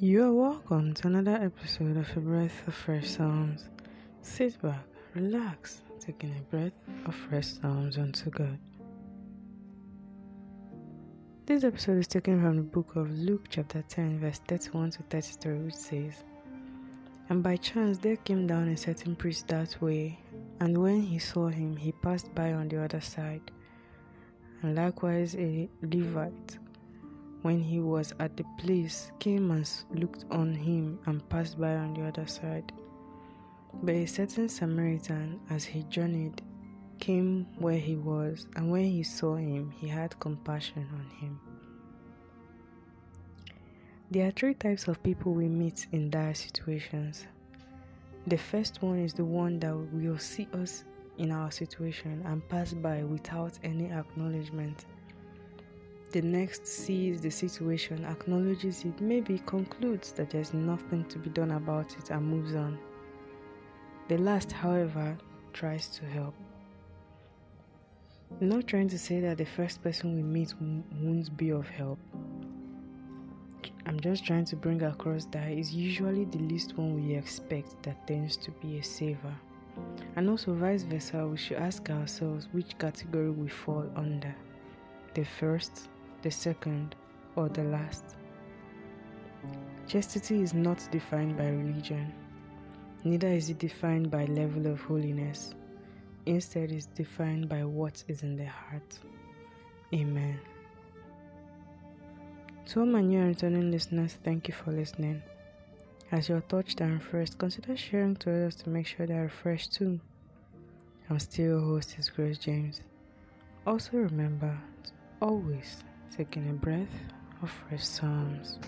You are welcome to another episode of A Breath of Fresh Sounds. Sit back, relax, taking a breath of fresh sounds unto God. This episode is taken from the book of Luke, chapter 10, verse 31 to 33, which says, And by chance there came down a certain priest that way, and when he saw him, he passed by on the other side. And likewise a Levite when he was at the place, came and looked on him and passed by on the other side. But a certain Samaritan, as he journeyed, came where he was, and when he saw him, he had compassion on him. There are three types of people we meet in dire situations. The first one is the one that will see us in our situation and pass by without any acknowledgement the next sees the situation, acknowledges it, maybe concludes that there's nothing to be done about it and moves on. The last, however, tries to help. I'm not trying to say that the first person we meet won't be of help. I'm just trying to bring across that it's usually the least one we expect that tends to be a saver. And also, vice versa, we should ask ourselves which category we fall under the first the second, or the last. Charity is not defined by religion, neither is it defined by level of holiness. Instead, it's defined by what is in the heart. Amen. To all my new and returning listeners, thank you for listening. As you're touched and refreshed, consider sharing to others to make sure they're refreshed too. I'm still your host, is Grace James. Also remember, always taking a breath of fresh sounds.